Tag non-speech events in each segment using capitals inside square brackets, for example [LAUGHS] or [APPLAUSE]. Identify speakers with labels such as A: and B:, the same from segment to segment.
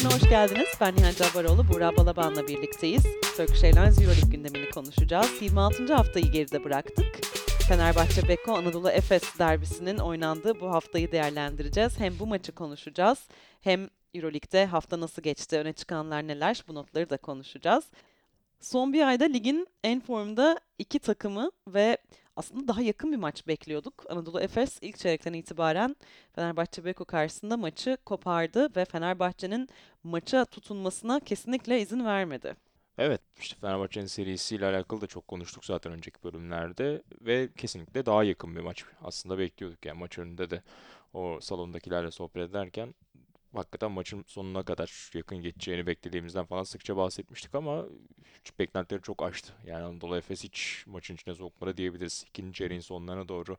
A: Spor'una hoş geldiniz. Ben Nihan Cabbaroğlu, Buğra Balaban'la birlikteyiz. Turkish Airlines Euroleague gündemini konuşacağız. 26. haftayı geride bıraktık. Fenerbahçe Beko Anadolu Efes derbisinin oynandığı bu haftayı değerlendireceğiz. Hem bu maçı konuşacağız hem Euroleague'de hafta nasıl geçti, öne çıkanlar neler bu notları da konuşacağız. Son bir ayda ligin en formda iki takımı ve aslında daha yakın bir maç bekliyorduk. Anadolu Efes ilk çeyrekten itibaren Fenerbahçe Beko karşısında maçı kopardı ve Fenerbahçe'nin maça tutunmasına kesinlikle izin vermedi.
B: Evet, işte Fenerbahçe'nin serisiyle alakalı da çok konuştuk zaten önceki bölümlerde ve kesinlikle daha yakın bir maç aslında bekliyorduk. Yani maç önünde de o salondakilerle sohbet ederken hakikaten maçın sonuna kadar yakın geçeceğini beklediğimizden falan sıkça bahsetmiştik ama beklentileri çok aştı. Yani Anadolu Efes hiç maçın içine sokmadı diyebiliriz. İkinci çeyreğin sonlarına doğru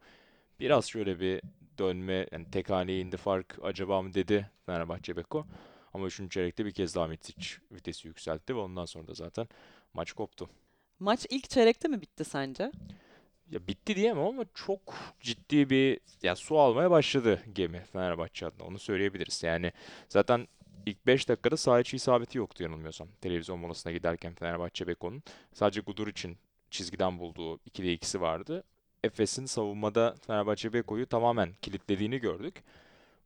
B: biraz şöyle bir dönme, yani tek haneye indi fark acaba mı dedi Fenerbahçe Beko. Ama üçüncü çeyrekte bir kez daha Mitic vitesi yükseltti ve ondan sonra da zaten maç koptu.
A: Maç ilk çeyrekte mi bitti sence?
B: Ya bitti diyemem ama çok ciddi bir ya su almaya başladı gemi Fenerbahçe adına onu söyleyebiliriz. Yani zaten ilk 5 dakikada saha içi isabeti yoktu yanılmıyorsam. Televizyon molasına giderken Fenerbahçe Beko'nun sadece Gudur için çizgiden bulduğu 2'de 2'si vardı. Efes'in savunmada Fenerbahçe Beko'yu tamamen kilitlediğini gördük.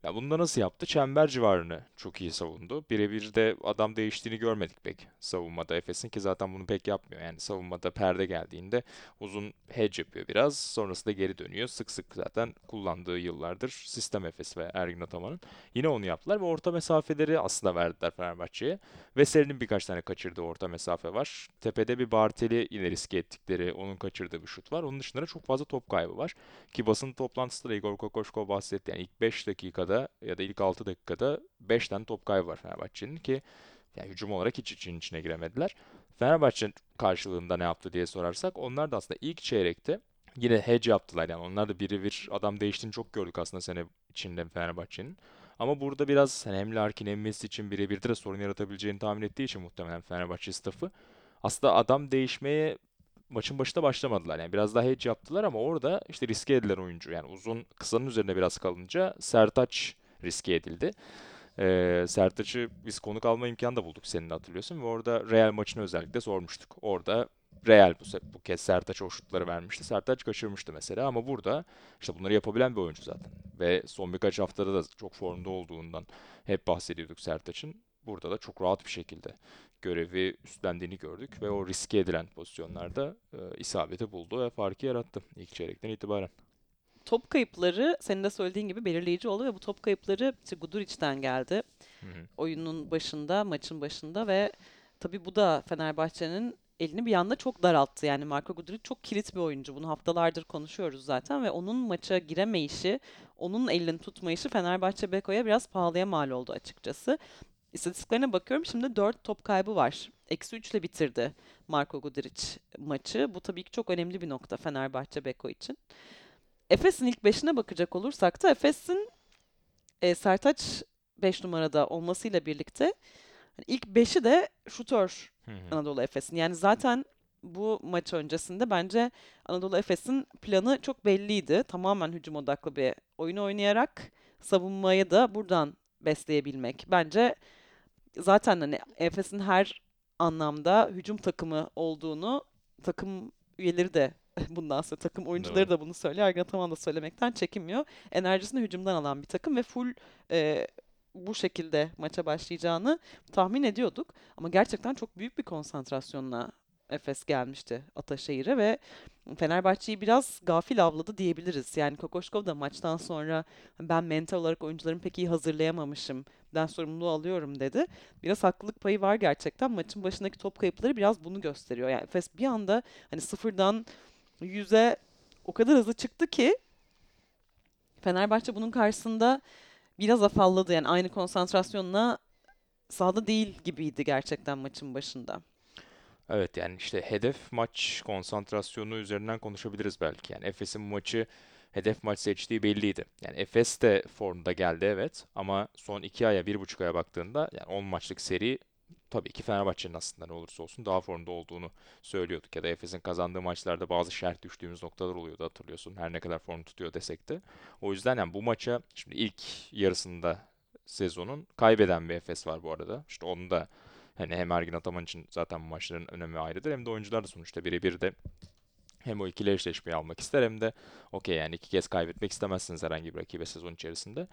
B: Ya bunu da nasıl yaptı? Çember civarını çok iyi savundu. Birebir de adam değiştiğini görmedik pek savunmada Efes'in ki zaten bunu pek yapmıyor. Yani savunmada perde geldiğinde uzun hedge yapıyor biraz. Sonrasında geri dönüyor. Sık sık zaten kullandığı yıllardır sistem Efes ve Ergin Ataman'ın. Yine onu yaptılar ve orta mesafeleri aslında verdiler Fenerbahçe'ye. Veseli'nin birkaç tane kaçırdığı orta mesafe var. Tepede bir Bartel'i yine riske ettikleri, onun kaçırdığı bir şut var. Onun dışında da çok fazla top kaybı var. Ki basın toplantısında da Igor Kokoşkov bahsetti. Yani ilk 5 dakikada ya da ilk 6 dakikada 5 tane top kaybı var Fenerbahçe'nin ki yani hücum olarak hiç için içine giremediler. Fenerbahçe karşılığında ne yaptı diye sorarsak onlar da aslında ilk çeyrekte yine hedge yaptılar yani onlar da biri bir adam değiştiğini çok gördük aslında sene içinde Fenerbahçe'nin. Ama burada biraz hani hem Larkin hem Messi için birebir de sorun yaratabileceğini tahmin ettiği için muhtemelen Fenerbahçe staffı aslında adam değişmeye maçın başında başlamadılar. Yani biraz daha hedge yaptılar ama orada işte riske edilen oyuncu. Yani uzun kısanın üzerine biraz kalınca Sertaç riske edildi. Ee, Sertaç'ı biz konuk alma imkanı da bulduk senin hatırlıyorsun ve orada Real maçını özellikle sormuştuk. Orada Real bu, bu kez Sertaç o şutları vermişti. Sertaç kaçırmıştı mesela ama burada işte bunları yapabilen bir oyuncu zaten. Ve son birkaç haftada da çok formda olduğundan hep bahsediyorduk Sertaç'ın. Burada da çok rahat bir şekilde görevi üstlendiğini gördük ve o riske edilen pozisyonlarda e, isabeti buldu ve farkı yarattı ilk çeyrekten itibaren.
A: Top kayıpları senin de söylediğin gibi belirleyici oldu ve bu top kayıpları işte Guduric'den geldi.
B: Hı hı.
A: Oyunun başında, maçın başında ve tabii bu da Fenerbahçe'nin elini bir anda çok daralttı. Yani Marko Guduric çok kilit bir oyuncu. Bunu haftalardır konuşuyoruz zaten ve onun maça giremeyişi, onun elini tutmayışı Fenerbahçe Beko'ya biraz pahalıya mal oldu açıkçası. İstatistiklerine bakıyorum. Şimdi 4 top kaybı var. Eksi 3 ile bitirdi Marko Guduric maçı. Bu tabii ki çok önemli bir nokta Fenerbahçe Beko için. Efes'in ilk 5'ine bakacak olursak da Efes'in e, Sertaç 5 numarada olmasıyla birlikte hani ilk 5'i de şutör. Anadolu Efes'in. Yani zaten bu maç öncesinde bence Anadolu Efes'in planı çok belliydi. Tamamen hücum odaklı bir oyun oynayarak savunmayı da buradan besleyebilmek. Bence zaten hani Efes'in her anlamda hücum takımı olduğunu takım üyeleri de [LAUGHS] bundan sonra takım oyuncuları da bunu söylüyor. Ergin Ataman da söylemekten çekinmiyor. Enerjisini hücumdan alan bir takım ve full e, bu şekilde maça başlayacağını tahmin ediyorduk. Ama gerçekten çok büyük bir konsantrasyonla Efes gelmişti Ataşehir'e ve Fenerbahçe'yi biraz gafil avladı diyebiliriz. Yani Kokoşkov da maçtan sonra ben mental olarak oyuncularımı pek iyi hazırlayamamışım. Ben sorumluluğu alıyorum dedi. Biraz haklılık payı var gerçekten. Maçın başındaki top kayıpları biraz bunu gösteriyor. Yani Efes bir anda hani sıfırdan yüze o kadar hızlı çıktı ki Fenerbahçe bunun karşısında biraz afalladı. Yani aynı konsantrasyonla sahada değil gibiydi gerçekten maçın başında.
B: Evet yani işte hedef maç konsantrasyonu üzerinden konuşabiliriz belki. Yani Efes'in maçı hedef maç seçtiği belliydi. Yani Efes de formda geldi evet ama son 2 aya bir buçuk aya baktığında yani 10 maçlık seri tabii ki Fenerbahçe'nin aslında ne olursa olsun daha formda olduğunu söylüyorduk. Ya da Efes'in kazandığı maçlarda bazı şerh düştüğümüz noktalar oluyordu hatırlıyorsun. Her ne kadar form tutuyor desek de. O yüzden yani bu maça şimdi ilk yarısında sezonun kaybeden bir Efes var bu arada. İşte onu da hani hem Ergin Ataman için zaten bu maçların önemi ayrıdır hem de oyuncular da sonuçta birebir de hem o ikili eşleşmeyi almak ister hem de okey yani iki kez kaybetmek istemezsiniz herhangi bir rakibe sezon içerisinde.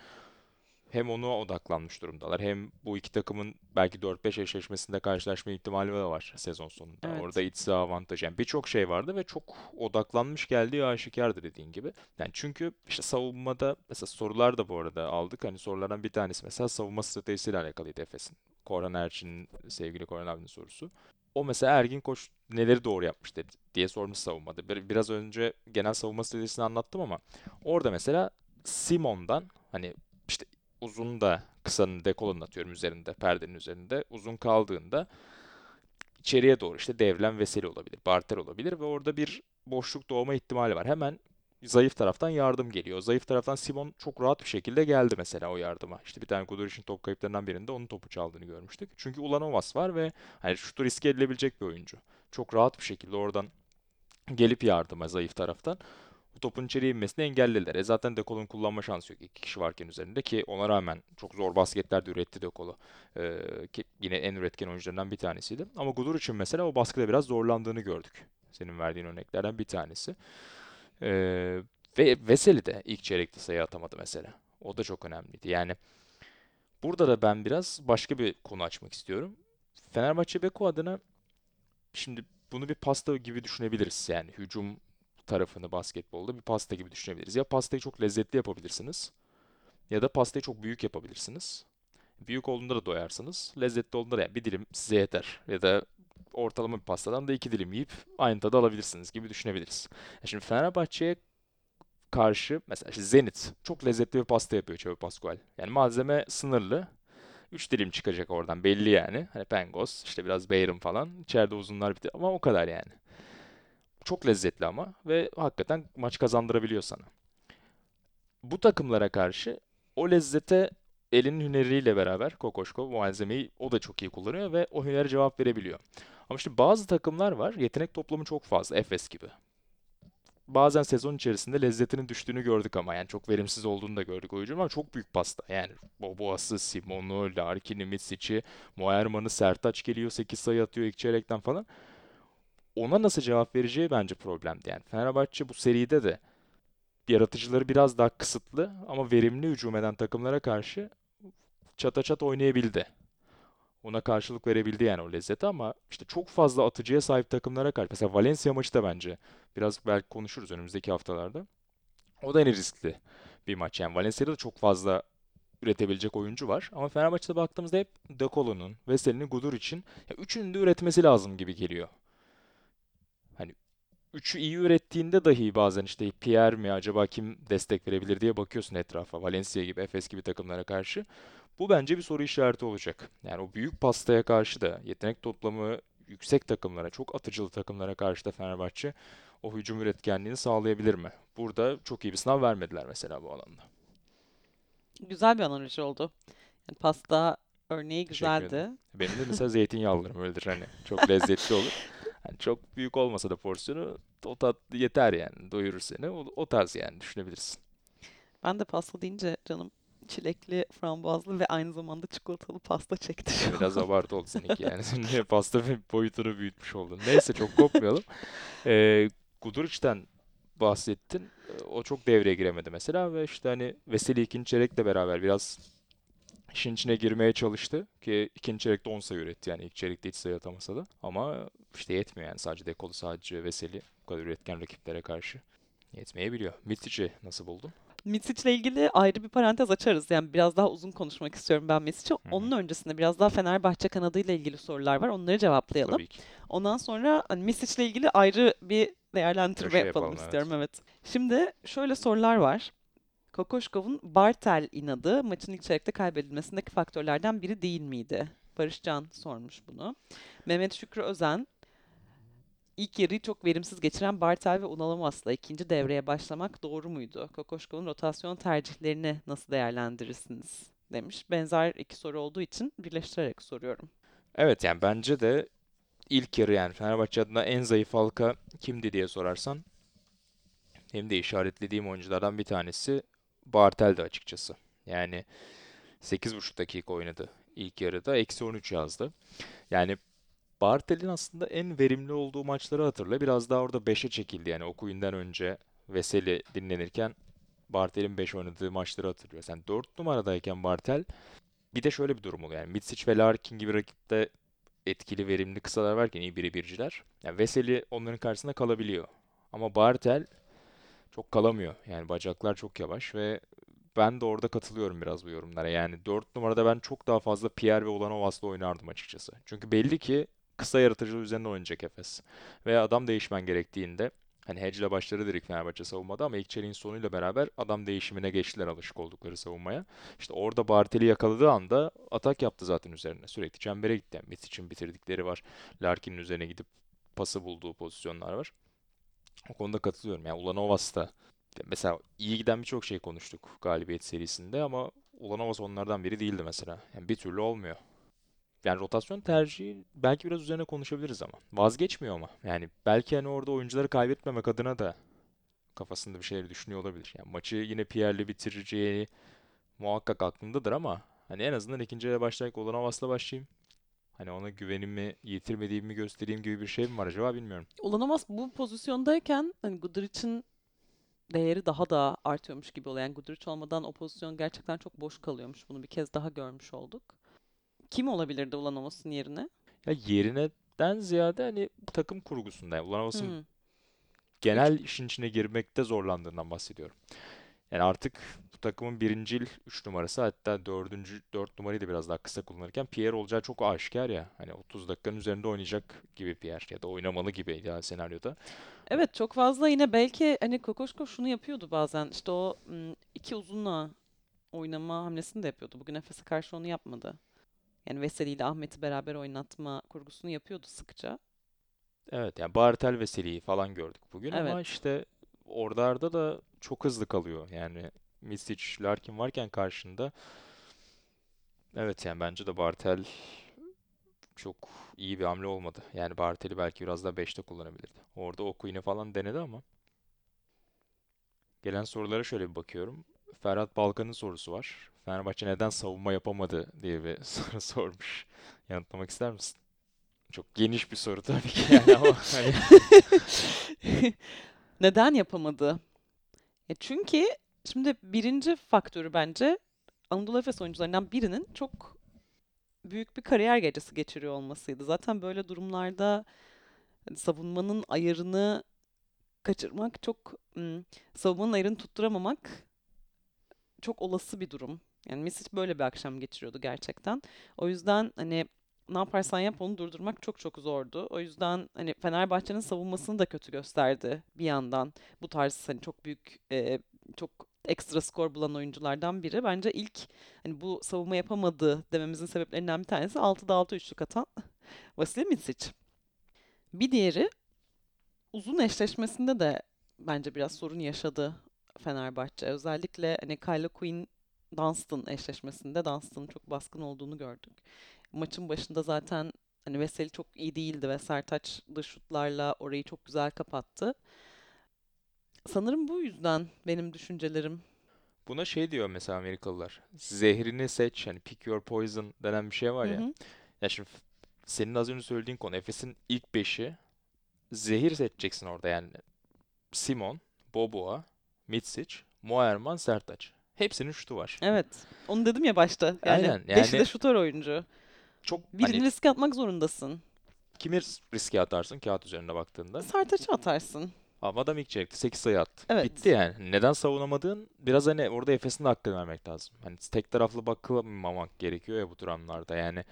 B: Hem ona odaklanmış durumdalar. Hem bu iki takımın belki 4-5 eşleşmesinde karşılaşma ihtimali de var sezon sonunda.
A: Evet.
B: Orada iç saha avantajı. Yani birçok şey vardı ve çok odaklanmış geldiği aşikardı dediğin gibi. Yani çünkü işte savunmada mesela sorular da bu arada aldık. Hani sorulardan bir tanesi mesela savunma stratejisiyle alakalıydı Efes'in. Korhan Erçin'in sevgili Korhan abinin sorusu. O mesela Ergin Koç neleri doğru yapmış dedi diye sormuş savunmada. Bir- Biraz önce genel savunma stratejisini anlattım ama orada mesela Simon'dan hani işte uzun da kısanın dekolunun atıyorum üzerinde, perdenin üzerinde uzun kaldığında içeriye doğru işte devlen Veseli olabilir, Bartel olabilir ve orada bir boşluk doğma ihtimali var. Hemen zayıf taraftan yardım geliyor. Zayıf taraftan Simon çok rahat bir şekilde geldi mesela o yardıma. İşte bir tane Guduric'in top kayıplarından birinde onun topu çaldığını görmüştük. Çünkü Ulanovas var ve hani şutu riske edilebilecek bir oyuncu. Çok rahat bir şekilde oradan gelip yardıma zayıf taraftan bu topun içeriye inmesini engellediler. E zaten Dekol'un kullanma şansı yok iki kişi varken üzerinde ki ona rağmen çok zor basketler de üretti Dekol'u. Ee, ki yine en üretken oyuncularından bir tanesiydi. Ama Gudur için mesela o baskıda biraz zorlandığını gördük. Senin verdiğin örneklerden bir tanesi. Ee, ve Veseli de ilk çeyrekte sayı atamadı mesela. O da çok önemliydi. Yani burada da ben biraz başka bir konu açmak istiyorum. Fenerbahçe Beko adına şimdi bunu bir pasta gibi düşünebiliriz. Yani hücum tarafını basketbolda bir pasta gibi düşünebiliriz. Ya pastayı çok lezzetli yapabilirsiniz ya da pastayı çok büyük yapabilirsiniz. Büyük olduğunda da doyarsınız. Lezzetli olduğunda da yani bir dilim size yeter. Ya da ortalama bir pastadan da iki dilim yiyip aynı tadı alabilirsiniz gibi düşünebiliriz. Şimdi Fenerbahçe'ye karşı mesela işte Zenit çok lezzetli bir pasta yapıyor Xavi Pascual. Yani malzeme sınırlı. Üç dilim çıkacak oradan belli yani. Hani pengos, işte biraz beyrim falan. İçeride uzunlar bir ama o kadar yani. Çok lezzetli ama ve hakikaten maç kazandırabiliyor sana. Bu takımlara karşı o lezzete elinin hüneriyle beraber Kokoşko malzemeyi o da çok iyi kullanıyor ve o hünere cevap verebiliyor. Ama işte bazı takımlar var yetenek toplamı çok fazla Efes gibi. Bazen sezon içerisinde lezzetinin düştüğünü gördük ama yani çok verimsiz olduğunu da gördük oyuncunun ama çok büyük pasta. Yani Boboas'ı, Simon'u, Larkin'i, Mitsic'i, Moerman'ı, Sertaç geliyor 8 sayı atıyor ilk çeyrekten falan. Ona nasıl cevap vereceği bence problemdi yani. Fenerbahçe bu seride de yaratıcıları biraz daha kısıtlı ama verimli hücum eden takımlara karşı çata çat oynayabildi. Ona karşılık verebildi yani o lezzeti ama işte çok fazla atıcıya sahip takımlara karşı. Mesela Valencia maçı da bence biraz belki konuşuruz önümüzdeki haftalarda. O da en riskli bir maç. Yani Valencia'da da çok fazla üretebilecek oyuncu var. Ama Fenerbahçe'de baktığımızda hep De Colo'nun, Veseli'nin, Gudur için ya üçünün de üretmesi lazım gibi geliyor. Üçü iyi ürettiğinde dahi bazen işte Pierre mi acaba kim destek verebilir diye bakıyorsun etrafa. Valencia gibi, Efes gibi takımlara karşı. Bu bence bir soru işareti olacak. Yani o büyük pastaya karşı da yetenek toplamı yüksek takımlara, çok atıcılı takımlara karşı da Fenerbahçe o hücum üretkenliğini sağlayabilir mi? Burada çok iyi bir sınav vermediler mesela bu alanda.
A: Güzel bir analoji oldu. Yani pasta örneği
B: Teşekkür ederim.
A: güzeldi.
B: Benim de mesela zeytinyağlılarım öyledir hani. Çok lezzetli olur. [LAUGHS] Hani çok büyük olmasa da porsiyonu o tat yeter yani. Doyurur seni. O, o tarz yani düşünebilirsin.
A: Ben de pasta deyince canım çilekli, frambuazlı ve aynı zamanda çikolatalı pasta çekti şu
B: Biraz
A: an.
B: abartı oldu seninki yani. [LAUGHS] Sen niye pasta boyutunu büyütmüş oldun. Neyse çok kopmayalım. [LAUGHS] Ee, Guduric'ten bahsettin. Ee, O çok devreye giremedi mesela ve işte hani Veseli ikinci çeyrekle beraber biraz işin içine girmeye çalıştı ki ikinci çeyrekte 10 sayı üretti yani ilk çeyrekte hiç sayı atamasa da ama işte yetmiyor yani sadece Dekolu sadece Veseli bu kadar üretken rakiplere karşı yetmeyebiliyor. Mitic'i nasıl buldun?
A: Misic'le ilgili ayrı bir parantez açarız. Yani biraz daha uzun konuşmak istiyorum ben Misic'i. Onun öncesinde biraz daha Fenerbahçe kanadıyla ilgili sorular var. Onları cevaplayalım.
B: Tabii ki.
A: Ondan sonra hani Misic'le ilgili ayrı bir değerlendirme
B: Köşe
A: yapalım
B: yapalım, evet.
A: istiyorum. Evet. Şimdi şöyle sorular var. Kokoşkov'un Bartel inadı maçın ilk çeyrekte kaybedilmesindeki faktörlerden biri değil miydi? Barış Can sormuş bunu. Mehmet Şükrü Özen ilk yarıyı çok verimsiz geçiren Bartel ve Unalamas'la ikinci devreye başlamak doğru muydu? Kokoşkov'un rotasyon tercihlerini nasıl değerlendirirsiniz? demiş. Benzer iki soru olduğu için birleştirerek soruyorum.
B: Evet yani bence de ilk yarı yani Fenerbahçe adına en zayıf halka kimdi diye sorarsan hem de işaretlediğim oyunculardan bir tanesi Bartel'di açıkçası. Yani 8,5 dakika oynadı ilk yarıda. Eksi 13 yazdı. Yani Bartel'in aslında en verimli olduğu maçları hatırla. Biraz daha orada 5'e çekildi. Yani Okuyun'dan önce Veseli dinlenirken Bartel'in 5 oynadığı maçları hatırlıyor. Sen 4 numaradayken Bartel bir de şöyle bir durum oluyor. Yani Mitsic ve Larkin gibi rakipte etkili, verimli kısalar varken iyi birebirciler. Yani Veseli onların karşısında kalabiliyor. Ama Bartel çok kalamıyor. Yani bacaklar çok yavaş ve ben de orada katılıyorum biraz bu yorumlara. Yani 4 numarada ben çok daha fazla Pierre ve Ulanovas'la oynardım açıkçası. Çünkü belli ki kısa yaratıcılığı üzerinden oynayacak Efes. Ve adam değişmen gerektiğinde hani Hedge'le başladı direkt Fenerbahçe savunmada ama ilk çeyreğin sonuyla beraber adam değişimine geçtiler alışık oldukları savunmaya. İşte orada Bartel'i yakaladığı anda atak yaptı zaten üzerine. Sürekli çembere gitti. Yani Mitsic'in bitirdikleri var. Larkin'in üzerine gidip pası bulduğu pozisyonlar var. O konuda katılıyorum. Yani Ulanovas da mesela iyi giden birçok şey konuştuk galibiyet serisinde ama Ulanovas onlardan biri değildi mesela. Yani bir türlü olmuyor. Yani rotasyon tercihi belki biraz üzerine konuşabiliriz ama. Vazgeçmiyor ama. Yani belki hani orada oyuncuları kaybetmemek adına da kafasında bir şeyler düşünüyor olabilir. Yani maçı yine Pierre'le bitireceği muhakkak aklındadır ama hani en azından ikinci yarıya başlarken Ulanovas'la başlayayım. Hani ona güvenimi yitirmediğimi göstereyim gibi bir şey mi var acaba bilmiyorum.
A: Ulanovas bu pozisyondayken hani Guduric'in değeri daha da artıyormuş gibi oluyor. Yani Guduric olmadan o pozisyon gerçekten çok boş kalıyormuş. Bunu bir kez daha görmüş olduk. Kim olabilirdi Ulanovas'ın yerine?
B: Ya yerineden ziyade hani takım kurgusunda yani Ulanovas'ın genel işin içine girmekte zorlandığından bahsediyorum. Yani artık bu takımın birincil 3 numarası hatta dördüncü 4 numarayı da biraz daha kısa kullanırken Pierre olacağı çok aşikar ya. Hani 30 dakikanın üzerinde oynayacak gibi Pierre ya da oynamalı gibi ideal senaryoda.
A: Evet çok fazla yine belki hani Kokoşko şunu yapıyordu bazen. İşte o iki uzunla oynama hamlesini de yapıyordu. Bugün Efes'e karşı onu yapmadı. Yani Veseli ile Ahmet'i beraber oynatma kurgusunu yapıyordu sıkça.
B: Evet yani Bartel ve Seli'yi falan gördük bugün ama
A: Evet.
B: işte oralarda da çok hızlı kalıyor. Yani Misic, Larkin varken karşında evet yani bence de Bartel çok iyi bir hamle olmadı. Yani Bartel'i belki biraz daha 5'te kullanabilirdi. Orada Okuyun'u falan denedi ama. Gelen sorulara şöyle bir bakıyorum. Ferhat Balkan'ın sorusu var. Fenerbahçe neden savunma yapamadı diye bir [LAUGHS] soru sormuş. Yanıtlamak ister misin? Çok geniş bir soru tabii ki yani ama hani [LAUGHS]
A: Neden yapamadı? E çünkü şimdi birinci faktörü bence Anadolu Efes oyuncularından birinin çok büyük bir kariyer gecesi geçiriyor olmasıydı. Zaten böyle durumlarda hani savunmanın ayarını kaçırmak çok savunmanın ayarını tutturamamak çok olası bir durum. Yani Misic böyle bir akşam geçiriyordu gerçekten. O yüzden hani ne yaparsan yap onu durdurmak çok çok zordu. O yüzden hani Fenerbahçe'nin savunmasını da kötü gösterdi bir yandan. Bu tarz hani çok büyük e, çok ekstra skor bulan oyunculardan biri. Bence ilk hani bu savunma yapamadı dememizin sebeplerinden bir tanesi 6'da 6 üçlük atan [LAUGHS] Vasilij Micic. Bir diğeri uzun eşleşmesinde de bence biraz sorun yaşadı Fenerbahçe. Özellikle hani Kyle Quinn Dunstan eşleşmesinde Dunstan'ın çok baskın olduğunu gördük. Maçın başında zaten hani Veseli çok iyi değildi ve Sertaç dış şutlarla orayı çok güzel kapattı. Sanırım bu yüzden benim düşüncelerim.
B: buna şey diyor mesela Amerikalılar. Zehrini seç hani pick your poison denen bir şey var
A: Hı
B: ya.
A: hı.
B: Ya şimdi senin az önce söylediğin konu Efes'in ilk beşi zehir seçeceksin orada yani. Simon, Boboa, Mitsic, Moerman, Sertaç. Hepsinin şutu var.
A: Evet. Onu dedim ya başta. Yani
B: Aynen
A: beşi de
B: yani
A: şutör oyuncu.
B: Çok
A: Birini
B: hani
A: riske atmak zorundasın.
B: kimi riske atarsın kağıt üzerinde baktığında.
A: Sertaç'ı atarsın.
B: Ama adam ilk çeyrekte 8 sayı attı.
A: Evet.
B: Bitti yani. Neden savunamadığın biraz hani orada Efes'in de hakkını vermek lazım. Hani tek taraflı bakılmamak gerekiyor ya bu tür anlarda. Yani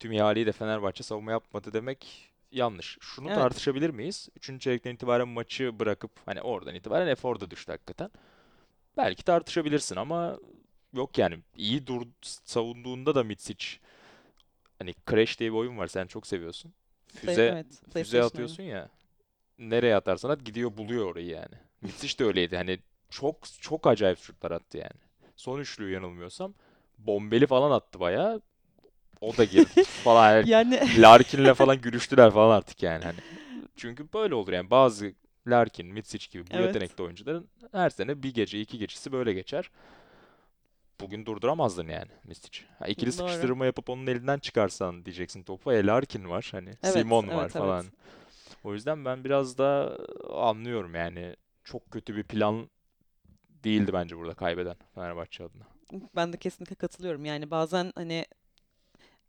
B: tüm ihaleyi de Fenerbahçe savunma yapmadı demek yanlış. Şunu
A: Evet.
B: tartışabilir miyiz? Üçüncü çeyrekten itibaren maçı bırakıp hani oradan itibaren efor da düştü hakikaten. Belki tartışabilirsin ama yok yani iyi dur savunduğunda da Mitsic hani Crash diye bir oyun var sen çok seviyorsun. Füze
A: evet.
B: füze atıyorsun ya. Nereye atarsan at gidiyor buluyor orayı yani. Mitsic de öyleydi. Hani çok çok acayip şutlar attı yani. Son üçlüyü yanılmıyorsam bombeli falan attı bayağı. O da girdi [LAUGHS] falan. Yani
A: Yani
B: Larkin'le falan gülüştüler falan artık yani hani. Çünkü böyle olur yani bazı Larkin, Mitsic gibi bu
A: Evet.
B: yetenekli oyuncuların her sene bir gece iki gecesi böyle geçer. Bugün durduramazdın yani Mistic. Ha, ikili
A: Doğru.
B: sıkıştırma yapıp onun elinden çıkarsan diyeceksin topu. El Larkin var hani
A: Evet,
B: Simon
A: evet,
B: var
A: evet.
B: falan. O yüzden ben biraz da anlıyorum yani çok kötü bir plan değildi bence burada kaybeden Fenerbahçe adına.
A: Ben de kesinlikle katılıyorum. Yani bazen hani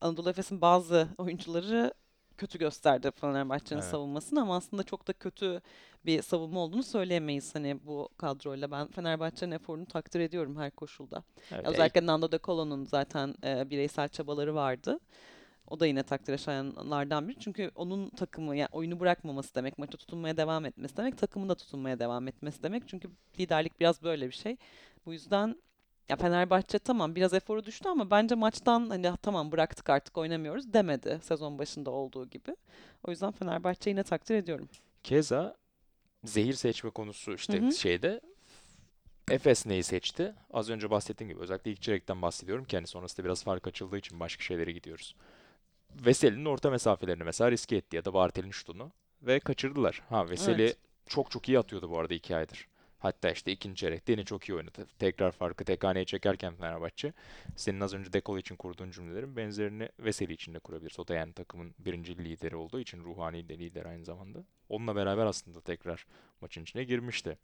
A: Anadolu Efes'in bazı oyuncuları kötü gösterdi Fenerbahçe'nin
B: Evet.
A: savunmasını ama aslında çok da kötü bir savunma olduğunu söyleyemeyiz hani bu kadroyla. Ben Fenerbahçe'nin eforunu takdir ediyorum her koşulda.
B: Evet,
A: Özellikle Nando De Colo'nun zaten e, bireysel çabaları vardı. O da yine takdire şayanlardan biri. Çünkü onun takımı yani oyunu bırakmaması demek, maça tutunmaya devam etmesi demek, takımın da tutunmaya devam etmesi demek. Çünkü liderlik biraz böyle bir şey. Bu yüzden ya Fenerbahçe tamam biraz eforu düştü ama bence maçtan hani tamam bıraktık artık oynamıyoruz demedi sezon başında olduğu gibi. O yüzden Fenerbahçe'yi yine takdir ediyorum.
B: Keza zehir seçme konusu işte
A: Hı hı.
B: şeyde Efes neyi seçti? Az önce bahsettiğim gibi özellikle ilk çeyrekten bahsediyorum ki hani sonrasında biraz fark açıldığı için başka şeylere gidiyoruz. Veseli'nin orta mesafelerini mesela riske etti ya da Bartel'in şutunu ve kaçırdılar. Ha Veseli
A: Evet.
B: çok çok iyi atıyordu bu arada iki aydır. Hatta işte ikinci çeyrekte yine çok iyi oynadı. Tekrar farkı tek haneye çekerken Fenerbahçe. Senin az önce Dekolo için kurduğun cümlelerin benzerini Veseli için de kurabiliriz. O da yani takımın birinci lideri olduğu için ruhani de lider aynı zamanda. Onunla beraber aslında tekrar maçın içine girmişti.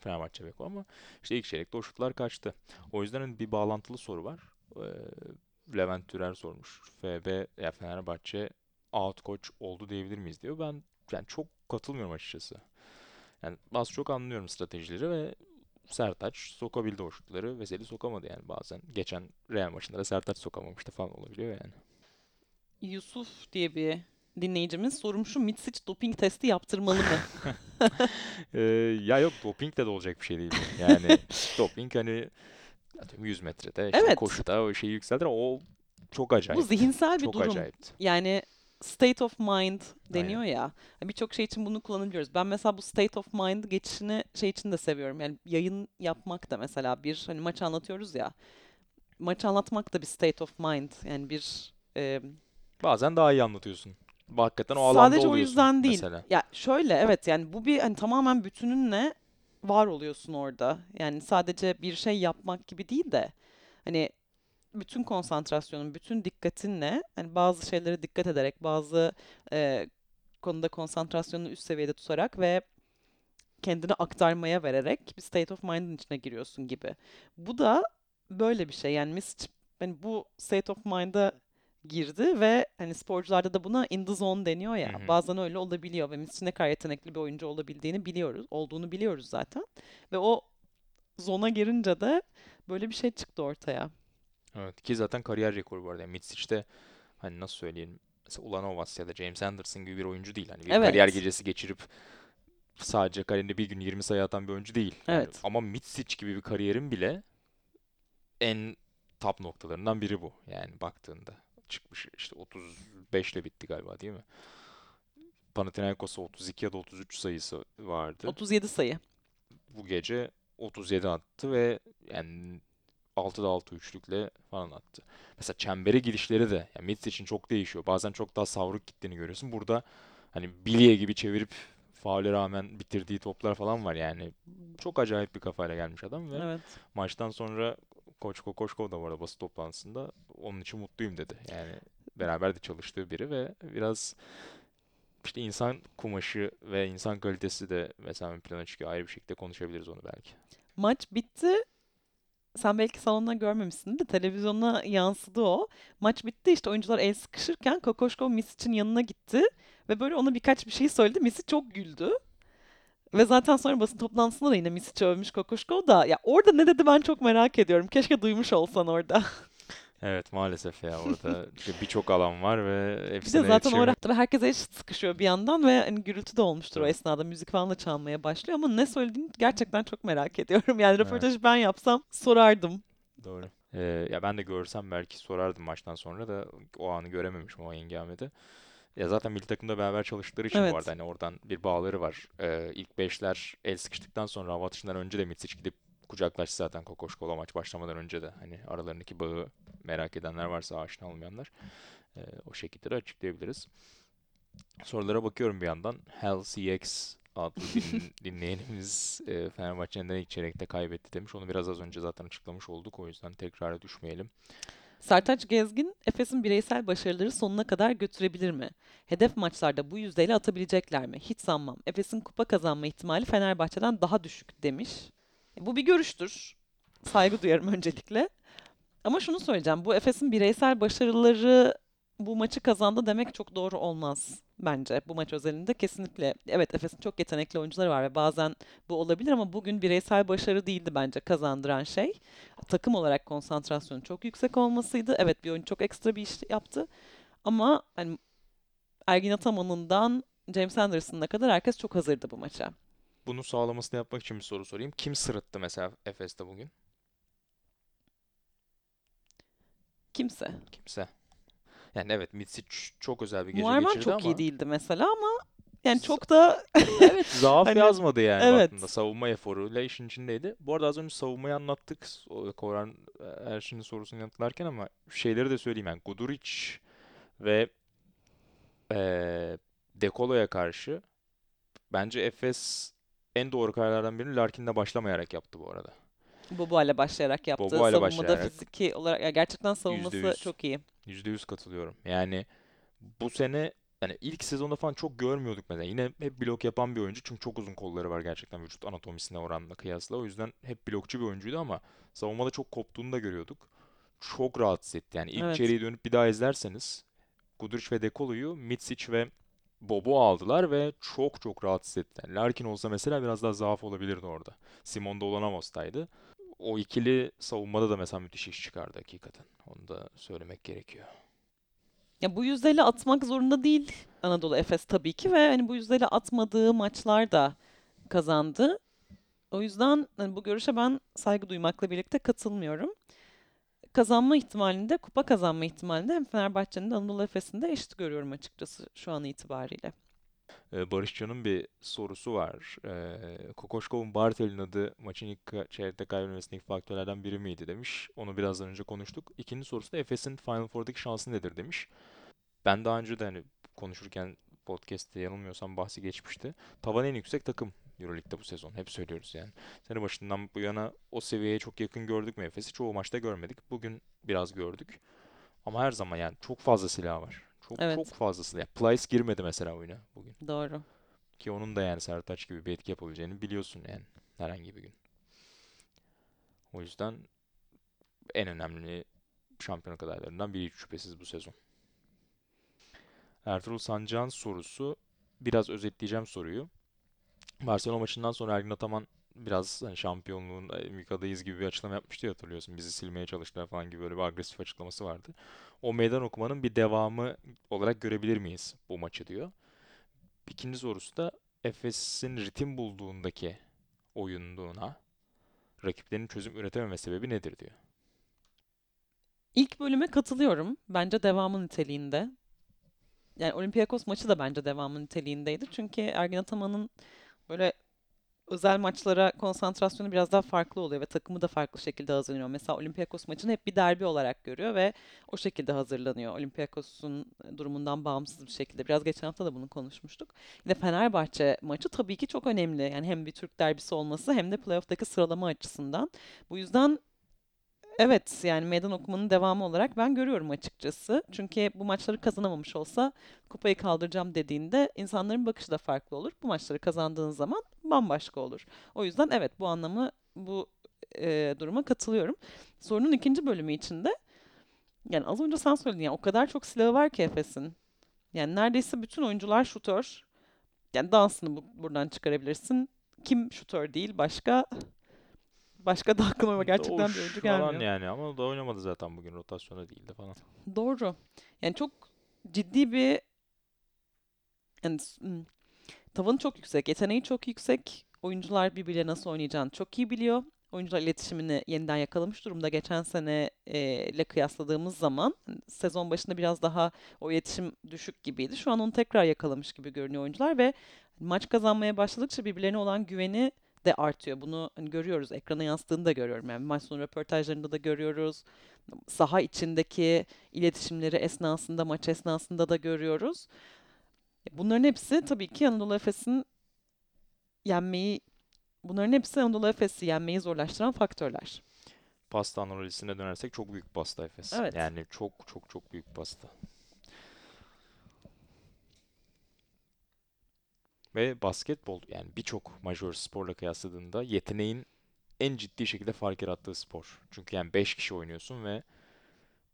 B: Fenerbahçe Beko ama işte ilk çeyrekte o şutlar kaçtı. O yüzden hani bir bağlantılı soru var. Ee, Levent Türer sormuş. FB ya Fenerbahçe out coach oldu diyebilir miyiz diyor. Ben yani çok katılmıyorum açıkçası. Yani az çok anlıyorum stratejileri ve Sertaç sokabildi o şutları. Veseli sokamadı yani bazen. Geçen Real maçında da Sertaç sokamamıştı falan olabiliyor yani.
A: Yusuf diye bir dinleyicimiz sormuş Mitsic doping testi yaptırmalı mı? [LAUGHS]
B: Ee, ya yok doping de de olacak bir şey değil. bu. Yani [LAUGHS] doping hani atıyorum 100 metrede işte
A: Evet.
B: koşuda o şeyi yükseltir o çok acayip.
A: Bu zihinsel bir
B: Çok
A: durum.
B: acayipti.
A: Yani state of mind deniyor ya. Birçok şey için bunu kullanabiliyoruz. Ben mesela bu state of mind geçişini şey için de seviyorum. Yani yayın yapmak da mesela bir hani maç anlatıyoruz ya. Maç anlatmak da bir state of mind. Yani bir e,
B: Bazen daha iyi anlatıyorsun. Hakikaten o alanda
A: sadece o
B: oluyorsun
A: yüzden değil.
B: mesela.
A: Ya şöyle evet yani bu bir hani tamamen bütününle var oluyorsun orada. Yani sadece bir şey yapmak gibi değil de hani bütün konsantrasyonun, bütün dikkatinle hani bazı şeylere dikkat ederek, bazı e, konuda konsantrasyonunu üst seviyede tutarak ve kendini aktarmaya vererek bir state of mind'in içine giriyorsun gibi. Bu da böyle bir şey. Yani Misic hani bu state of mind'a girdi ve hani sporcularda da buna in the zone deniyor ya.
B: Hı hı.
A: Bazen öyle olabiliyor ve Misic'in ne kadar yetenekli bir oyuncu olabildiğini biliyoruz. Olduğunu biliyoruz zaten. Ve o zona girince de böyle bir şey çıktı ortaya.
B: Evet ki zaten kariyer rekoru bu arada. Yani Mitsic de hani nasıl söyleyeyim mesela Ulanovas ya da James Anderson gibi bir oyuncu değil. Hani bir
A: Evet.
B: kariyer gecesi geçirip sadece kariyerinde bir gün 20 sayı atan bir oyuncu değil. Yani
A: Evet.
B: ama Mitsic gibi bir kariyerin bile en top noktalarından biri bu. Yani baktığında çıkmış işte 35 ile bitti galiba değil mi? Panathinaikos'a 32 ya da 33 sayısı vardı.
A: 37 sayı.
B: Bu gece 37 attı ve yani 6'da 6 üçlükle falan attı. Mesela çembere girişleri de yani Mitz için çok değişiyor. Bazen çok daha savruk gittiğini görüyorsun. Burada hani bilye gibi çevirip faule rağmen bitirdiği toplar falan var yani. Çok acayip bir kafayla gelmiş adam ve
A: Evet.
B: maçtan sonra Koç Kokoşkov da bu arada basın toplantısında onun için mutluyum dedi. Yani beraber de çalıştığı biri ve biraz işte insan kumaşı ve insan kalitesi de mesela ön plana çıkıyor. Ayrı bir şekilde konuşabiliriz onu belki.
A: Maç bitti. Sen belki salonda görmemişsin de televizyona yansıdı o. Maç bitti işte oyuncular el sıkışırken Kokoşkov Misic'in yanına gitti ve böyle ona birkaç bir şey söyledi. Misic çok güldü. Ve zaten sonra basın toplantısında da yine Misic'i övmüş Kokoşkov da. Ya orada ne dedi ben çok merak ediyorum. Keşke duymuş olsan orada. [LAUGHS]
B: Evet maalesef ya [LAUGHS] orada birçok alan var ve
A: Bir de
B: hepsine
A: zaten
B: yetişemiyor.
A: orada herkes el sıkışıyor bir yandan ve hani gürültü de olmuştur o esnada. Müzik falan da çalmaya başlıyor ama ne söylediğini gerçekten çok merak ediyorum. Yani röportajı ben yapsam sorardım.
B: Doğru. Ee, ya ben de görsem belki sorardım maçtan sonra da o anı görememişim o hengamede. Ya zaten milli takımda beraber çalıştıkları için
A: Evet.
B: bu arada hani oradan bir bağları var. Ee, ilk beşler el sıkıştıktan sonra hava atışından önce de Mitsic gidip kucaklaştı zaten Kokoşkov'la maç başlamadan önce de. Hani aralarındaki bağı merak edenler varsa aşina olmayanlar ee, o şekilde de açıklayabiliriz. Sorulara bakıyorum bir yandan. Hell CX adlı din- [LAUGHS] dinleyenimiz e, Fenerbahçe neden ilk çeyrekte kaybetti demiş. Onu biraz az önce zaten açıklamış olduk. O yüzden tekrara düşmeyelim.
A: Sertaç Gezgin, Efes'in bireysel başarıları sonuna kadar götürebilir mi? Hedef maçlarda bu yüzdeyle atabilecekler mi? Hiç sanmam. Efes'in kupa kazanma ihtimali Fenerbahçe'den daha düşük demiş. Bu bir görüştür. Saygı duyarım öncelikle. Ama şunu söyleyeceğim. Bu Efes'in bireysel başarıları bu maçı kazandı demek çok doğru olmaz bence. Bu maç özelinde kesinlikle. Evet Efes'in çok yetenekli oyuncuları var ve bazen bu olabilir ama bugün bireysel başarı değildi bence kazandıran şey. Takım olarak konsantrasyonu çok yüksek olmasıydı. Evet bir oyuncu çok ekstra bir iş yaptı. Ama hani Ergin Ataman'ından James Anderson'a kadar herkes çok hazırdı bu maça.
B: Bunu sağlamasını yapmak için bir soru sorayım. Kim sırıttı mesela Efes'te bugün?
A: Kimse.
B: Kimse. Yani evet Mitsic çok özel bir gece
A: Muharman
B: geçirdi
A: çok iyi
B: ama
A: değildi mesela ama yani çok da [LAUGHS]
B: evet zaaf
A: Hani,
B: yazmadı yani
A: evet.
B: baktığında. Savunma eforuyla işin içindeydi. Bu arada az önce savunmayı anlattık. Koran e, Erşin'in sorusunu yanıtlarken ama şeyleri de söyleyeyim yani Guduric ve eee Dekolo'ya karşı bence Efes en doğru kararlardan birini Larkin'le başlamayarak yaptı bu arada.
A: Bobo ile başlayarak yaptı.
B: Bobo ile
A: Savunmada
B: başlayarak.
A: fiziki olarak ya gerçekten savunması
B: %100.
A: çok iyi.
B: %100 katılıyorum. Yani bu sene hani ilk sezonda falan çok görmüyorduk mesela. Yine hep blok yapan bir oyuncu çünkü çok uzun kolları var gerçekten vücut anatomisine oranla kıyasla. O yüzden hep blokçu bir oyuncuydu ama savunmada çok koptuğunu da görüyorduk. Çok rahatsız etti. Yani ilk
A: Evet.
B: çeyreği dönüp bir daha izlerseniz Guduric ve Dekolo'yu Mitsic ve Bobo aldılar ve çok çok rahatsız ettiler. Larkin olsa mesela biraz daha zaaf olabilirdi orada. Simon da Olanovos'taydı. O ikili savunmada da mesela müthiş iş çıkardı hakikaten. Onu da söylemek gerekiyor.
A: Ya bu yüzdeyle atmak zorunda değil Anadolu Efes tabii ki ve hani bu yüzdeyle atmadığı maçlar da kazandı. O yüzden hani bu görüşe ben saygı duymakla birlikte katılmıyorum. Kazanma ihtimalinde, kupa kazanma ihtimalinde hem Fenerbahçe'nin de Anadolu Efes'in de eşit görüyorum açıkçası şu an itibariyle.
B: Ee, Barışcan'ın bir sorusu var. Ee, Kokoşkov'un Bartel'in adı maçın ilk çeyrekte kaybetmesindeki faktörlerden biri miydi demiş. Onu birazdan önce konuştuk. İkinci sorusu da Efes'in Final Four'daki şansı nedir demiş. Ben daha önce de hani konuşurken podcast'te yanılmıyorsam bahsi geçmişti. Tavan en yüksek takım Euroleague'de bu sezon. Hep söylüyoruz yani. Sene başından bu yana o seviyeye çok yakın gördük mü Efes'i? Çoğu maçta görmedik. Bugün biraz gördük. Ama her zaman yani çok fazla silah var. Çok
A: Evet.
B: çok fazla silah. Plyce girmedi mesela oyuna bugün.
A: Doğru.
B: Ki onun da yani Sertaç gibi bir etki yapabileceğini biliyorsun yani herhangi bir gün. O yüzden en önemli şampiyonluk adaylarından biri şüphesiz bu sezon. Ertuğrul Sancak'ın sorusu biraz özetleyeceğim soruyu. Barcelona maçından sonra Ergin Ataman biraz hani şampiyonluğun en büyük adayız gibi bir açıklama yapmıştı ya hatırlıyorsun. Bizi silmeye çalıştılar falan gibi böyle bir agresif açıklaması vardı. O meydan okumanın bir devamı olarak görebilir miyiz bu maçı diyor. İkinci sorusu da Efes'in ritim bulduğundaki oyunluğuna rakiplerinin çözüm üretememe sebebi nedir diyor.
A: İlk bölüme katılıyorum. Bence devamı niteliğinde. Yani Olympiakos maçı da bence devamı niteliğindeydi. Çünkü Ergin Ataman'ın böyle özel maçlara konsantrasyonu biraz daha farklı oluyor ve takımı da farklı şekilde hazırlanıyor. Mesela Olympiakos maçını hep bir derbi olarak görüyor ve o şekilde hazırlanıyor. Olympiakos'un durumundan bağımsız bir şekilde. Biraz geçen hafta da bunu konuşmuştuk. Yine Fenerbahçe maçı tabii ki çok önemli. Yani hem bir Türk derbisi olması hem de playoff'taki sıralama açısından. Bu yüzden Evet yani meydan okumanın devamı olarak ben görüyorum açıkçası. Çünkü bu maçları kazanamamış olsa kupayı kaldıracağım dediğinde insanların bakışı da farklı olur. Bu maçları kazandığın zaman bambaşka olur. O yüzden evet bu anlamı bu e, duruma katılıyorum. Sorunun ikinci bölümü içinde yani az önce sen söyledin ya o kadar çok silahı var ki Efes'in. Yani neredeyse bütün oyuncular şutör. Yani dansını bu- buradan çıkarabilirsin. Kim şutör değil başka başka da aklıma gerçekten bir
B: Doğuş
A: oyuncu
B: falan
A: gelmiyor.
B: yani ama o da oynamadı zaten bugün rotasyona değildi falan.
A: Doğru. Yani çok ciddi bir yani hmm, tavanı çok yüksek, yeteneği çok yüksek. Oyuncular birbirle nasıl oynayacağını çok iyi biliyor. Oyuncular iletişimini yeniden yakalamış durumda. Geçen sene e, ile kıyasladığımız zaman hani sezon başında biraz daha o iletişim düşük gibiydi. Şu an onu tekrar yakalamış gibi görünüyor oyuncular ve maç kazanmaya başladıkça birbirlerine olan güveni de artıyor. Bunu hani görüyoruz. Ekrana yansıdığını da görüyorum. Yani maç sonu röportajlarında da görüyoruz. Saha içindeki iletişimleri esnasında, maç esnasında da görüyoruz. Bunların hepsi tabii ki Anadolu Efes'in yenmeyi bunların hepsi Anadolu Efes'i yenmeyi zorlaştıran faktörler.
B: Pasta analojisine dönersek çok büyük pasta Efes.
A: Evet.
B: Yani çok çok çok büyük pasta. Ve basketbol yani birçok majör sporla kıyasladığında yeteneğin en ciddi şekilde fark yarattığı spor. Çünkü yani 5 kişi oynuyorsun ve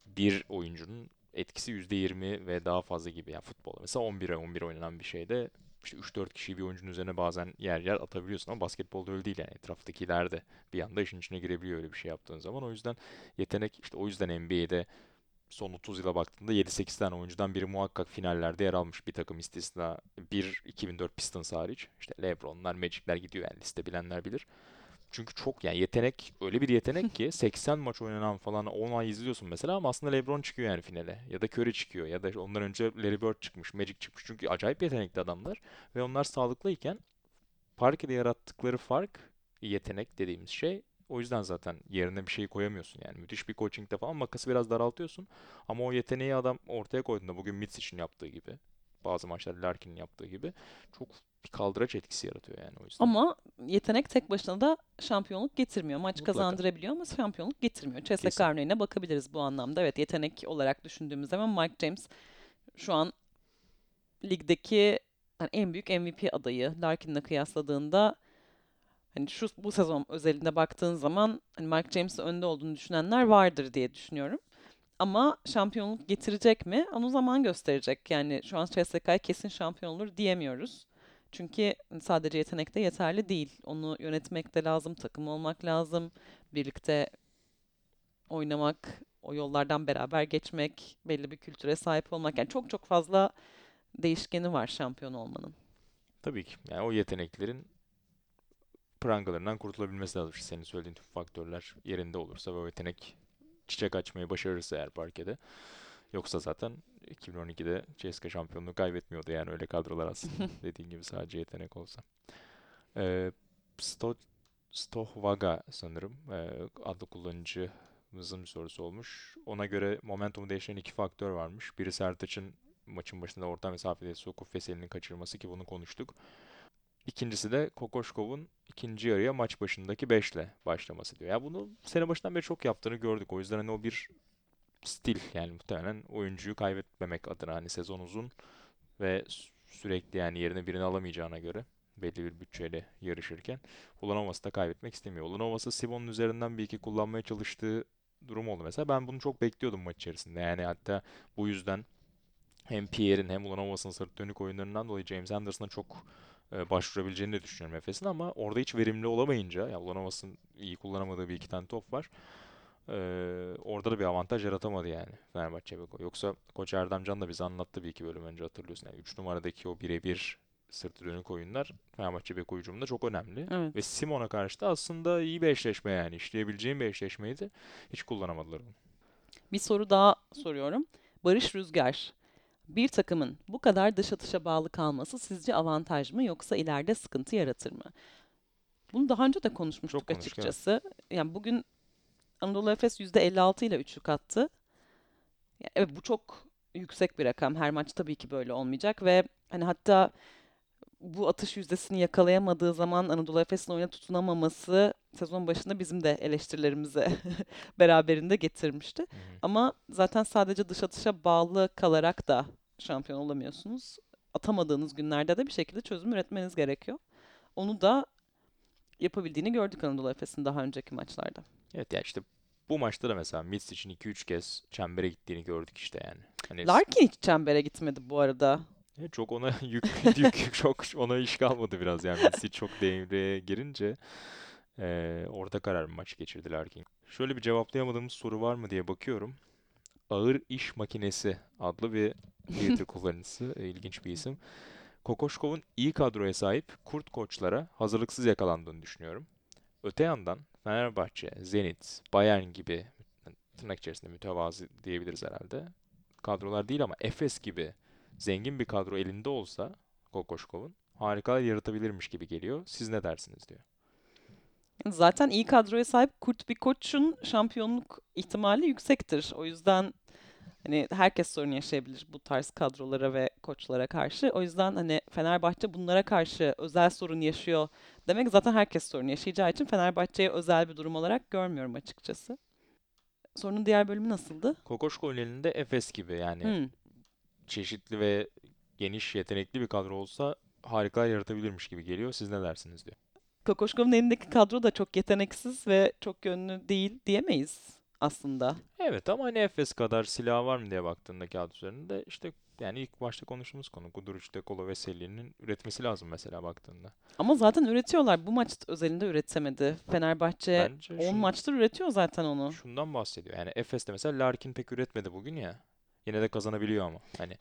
B: bir oyuncunun etkisi %20 ve daha fazla gibi. Yani futbolda mesela 11'e 11 oynanan bir şeyde işte 3-4 kişiyi bir oyuncunun üzerine bazen yer yer atabiliyorsun ama basketbolda öyle değil yani. Etraftakiler de bir anda işin içine girebiliyor öyle bir şey yaptığın zaman. O yüzden yetenek işte o yüzden NBA'de son 30 yıla baktığında 7-8 tane oyuncudan biri muhakkak finallerde yer almış bir takım istisna. Bir 2004 Pistons hariç. İşte LeBron'lar, Magic'ler gidiyor yani liste bilenler bilir. Çünkü çok yani yetenek öyle bir yetenek ki [LAUGHS] 80 maç oynanan falan 10 ay izliyorsun mesela ama aslında LeBron çıkıyor yani finale ya da Curry çıkıyor ya da ondan önce Larry Bird çıkmış, Magic çıkmış. Çünkü acayip yetenekli adamlar ve onlar sağlıklıyken parkede yarattıkları fark yetenek dediğimiz şey o yüzden zaten yerine bir şey koyamıyorsun yani. Müthiş bir coachingde falan makası biraz daraltıyorsun. Ama o yeteneği adam ortaya koyduğunda bugün Mitsic'in yaptığı gibi bazı maçlar Larkin'in yaptığı gibi çok bir kaldıraç etkisi yaratıyor yani o yüzden.
A: Ama yetenek tek başına da şampiyonluk getirmiyor. Maç
B: Mutlaka.
A: kazandırabiliyor ama şampiyonluk getirmiyor.
B: Kesin.
A: örneğine bakabiliriz bu anlamda. Evet yetenek olarak düşündüğümüz zaman Mike James şu an ligdeki yani en büyük MVP adayı. Larkin'le kıyasladığında hani şu bu sezon özelinde baktığın zaman hani Mike James'in önde olduğunu düşünenler vardır diye düşünüyorum. Ama şampiyonluk getirecek mi? Onu zaman gösterecek. Yani şu an CSKA kesin şampiyon olur diyemiyoruz. Çünkü sadece yetenek de yeterli değil. Onu yönetmek de lazım, takım olmak lazım, birlikte oynamak, o yollardan beraber geçmek, belli bir kültüre sahip olmak. Yani çok çok fazla değişkeni var şampiyon olmanın.
B: Tabii ki. Yani o yeteneklerin prangalarından kurtulabilmesi lazım. İşte senin söylediğin tüm faktörler yerinde olursa ve o yetenek çiçek açmayı başarırsa eğer parkede. Yoksa zaten 2012'de CSKA şampiyonluğu kaybetmiyordu yani öyle kadrolar aslında. [LAUGHS] Dediğin gibi sadece yetenek olsa. Ee, Sto Stohvaga sanırım ee, adlı kullanıcımızın bir sorusu olmuş. Ona göre momentumu değiştiren iki faktör varmış. Biri Sertaç'ın maçın başında orta mesafede sokup Veseli'nin kaçırması ki bunu konuştuk. İkincisi de Kokoşkov'un ikinci yarıya maç başındaki 5'le başlaması diyor. Ya bunu sene başından beri çok yaptığını gördük. O yüzden hani o bir stil yani muhtemelen oyuncuyu kaybetmemek adına hani sezon uzun ve sü- sürekli yani yerine birini alamayacağına göre belli bir bütçeyle yarışırken Ulanovas'ı da kaybetmek istemiyor. Ulanovas'ı Sivon'un üzerinden bir iki kullanmaya çalıştığı durum oldu mesela. Ben bunu çok bekliyordum maç içerisinde. Yani hatta bu yüzden hem Pierre'in hem Ulanovas'ın sırtı dönük oyunlarından dolayı James Anderson'a çok e, başvurabileceğini de düşünüyorum Efes'in ama orada hiç verimli olamayınca ya Ulanovas'ın iyi kullanamadığı bir iki tane top var. Ee, orada da bir avantaj yaratamadı yani Fenerbahçe Beko. Yoksa Koç Erdemcan da bize anlattı bir iki bölüm önce hatırlıyorsun. Yani 3 numaradaki o birebir sırtı dönük oyunlar Fenerbahçe Beko hücumunda çok önemli.
A: Evet.
B: Ve Simon'a karşı da aslında iyi bir eşleşme yani. işleyebileceğim bir eşleşmeydi. Hiç kullanamadılar onu.
A: Bir soru daha soruyorum. Barış Rüzgar, bir takımın bu kadar dış atışa bağlı kalması sizce avantaj mı yoksa ileride sıkıntı yaratır mı? Bunu daha önce de konuşmuştuk
B: Çok konuştuk, evet.
A: açıkçası. Yani bugün Anadolu Efes %56 ile üçlük attı. Ya evet bu çok yüksek bir rakam. Her maç tabii ki böyle olmayacak ve hani hatta bu atış yüzdesini yakalayamadığı zaman Anadolu Efes'in oyuna tutunamaması sezon başında bizim de eleştirilerimize [LAUGHS] beraberinde getirmişti.
B: Hı hı.
A: Ama zaten sadece dış atışa bağlı kalarak da şampiyon olamıyorsunuz. Atamadığınız günlerde de bir şekilde çözüm üretmeniz gerekiyor. Onu da yapabildiğini gördük Anadolu Efes'in daha önceki maçlarda.
B: Evet ya işte bu maçta da mesela Mitsic'in 2-3 kez çembere gittiğini gördük işte yani. Hani
A: Larkin hiç çembere gitmedi bu arada.
B: Evet, çok ona [LAUGHS] yük, yük çok ona iş kalmadı biraz yani Messi çok devreye girince eee, orta karar maç geçirdiler ki. Şöyle bir cevaplayamadığımız soru var mı diye bakıyorum. Ağır İş Makinesi adlı bir Twitter [LAUGHS] kullanıcısı, e, ilginç bir isim. Kokoşkov'un iyi kadroya sahip kurt koçlara hazırlıksız yakalandığını düşünüyorum. Öte yandan Fenerbahçe, Zenit, Bayern gibi tırnak içerisinde mütevazı diyebiliriz herhalde. Kadrolar değil ama Efes gibi zengin bir kadro elinde olsa Kokoşkov'un harikalar yaratabilirmiş gibi geliyor. Siz ne dersiniz diyor.
A: Zaten iyi kadroya sahip kurt bir koçun şampiyonluk ihtimali yüksektir. O yüzden Hani herkes sorun yaşayabilir bu tarz kadrolara ve koçlara karşı. O yüzden hani Fenerbahçe bunlara karşı özel sorun yaşıyor demek zaten herkes sorun yaşayacağı için Fenerbahçe'ye özel bir durum olarak görmüyorum açıkçası. Sorunun diğer bölümü nasıldı?
B: Kokoşko'nun elinde Efes gibi yani
A: Hmm.
B: çeşitli ve geniş yetenekli bir kadro olsa harikalar yaratabilirmiş gibi geliyor. Siz ne dersiniz diyor.
A: Kokoşkov'un elindeki kadro da çok yeteneksiz ve çok yönlü değil diyemeyiz aslında.
B: Evet ama hani Efes kadar silah var mı diye baktığında kağıt üzerinde işte yani ilk başta konuştuğumuz konu Guduric, De Colo ve Selli'nin üretmesi lazım mesela baktığında.
A: Ama zaten üretiyorlar. Bu maç özelinde üretemedi. Fenerbahçe
B: Bence
A: 10
B: şun-
A: maçtır üretiyor zaten onu.
B: şundan bahsediyor. Yani Efes'te mesela Larkin pek üretmedi bugün ya. Yine de kazanabiliyor ama. Hani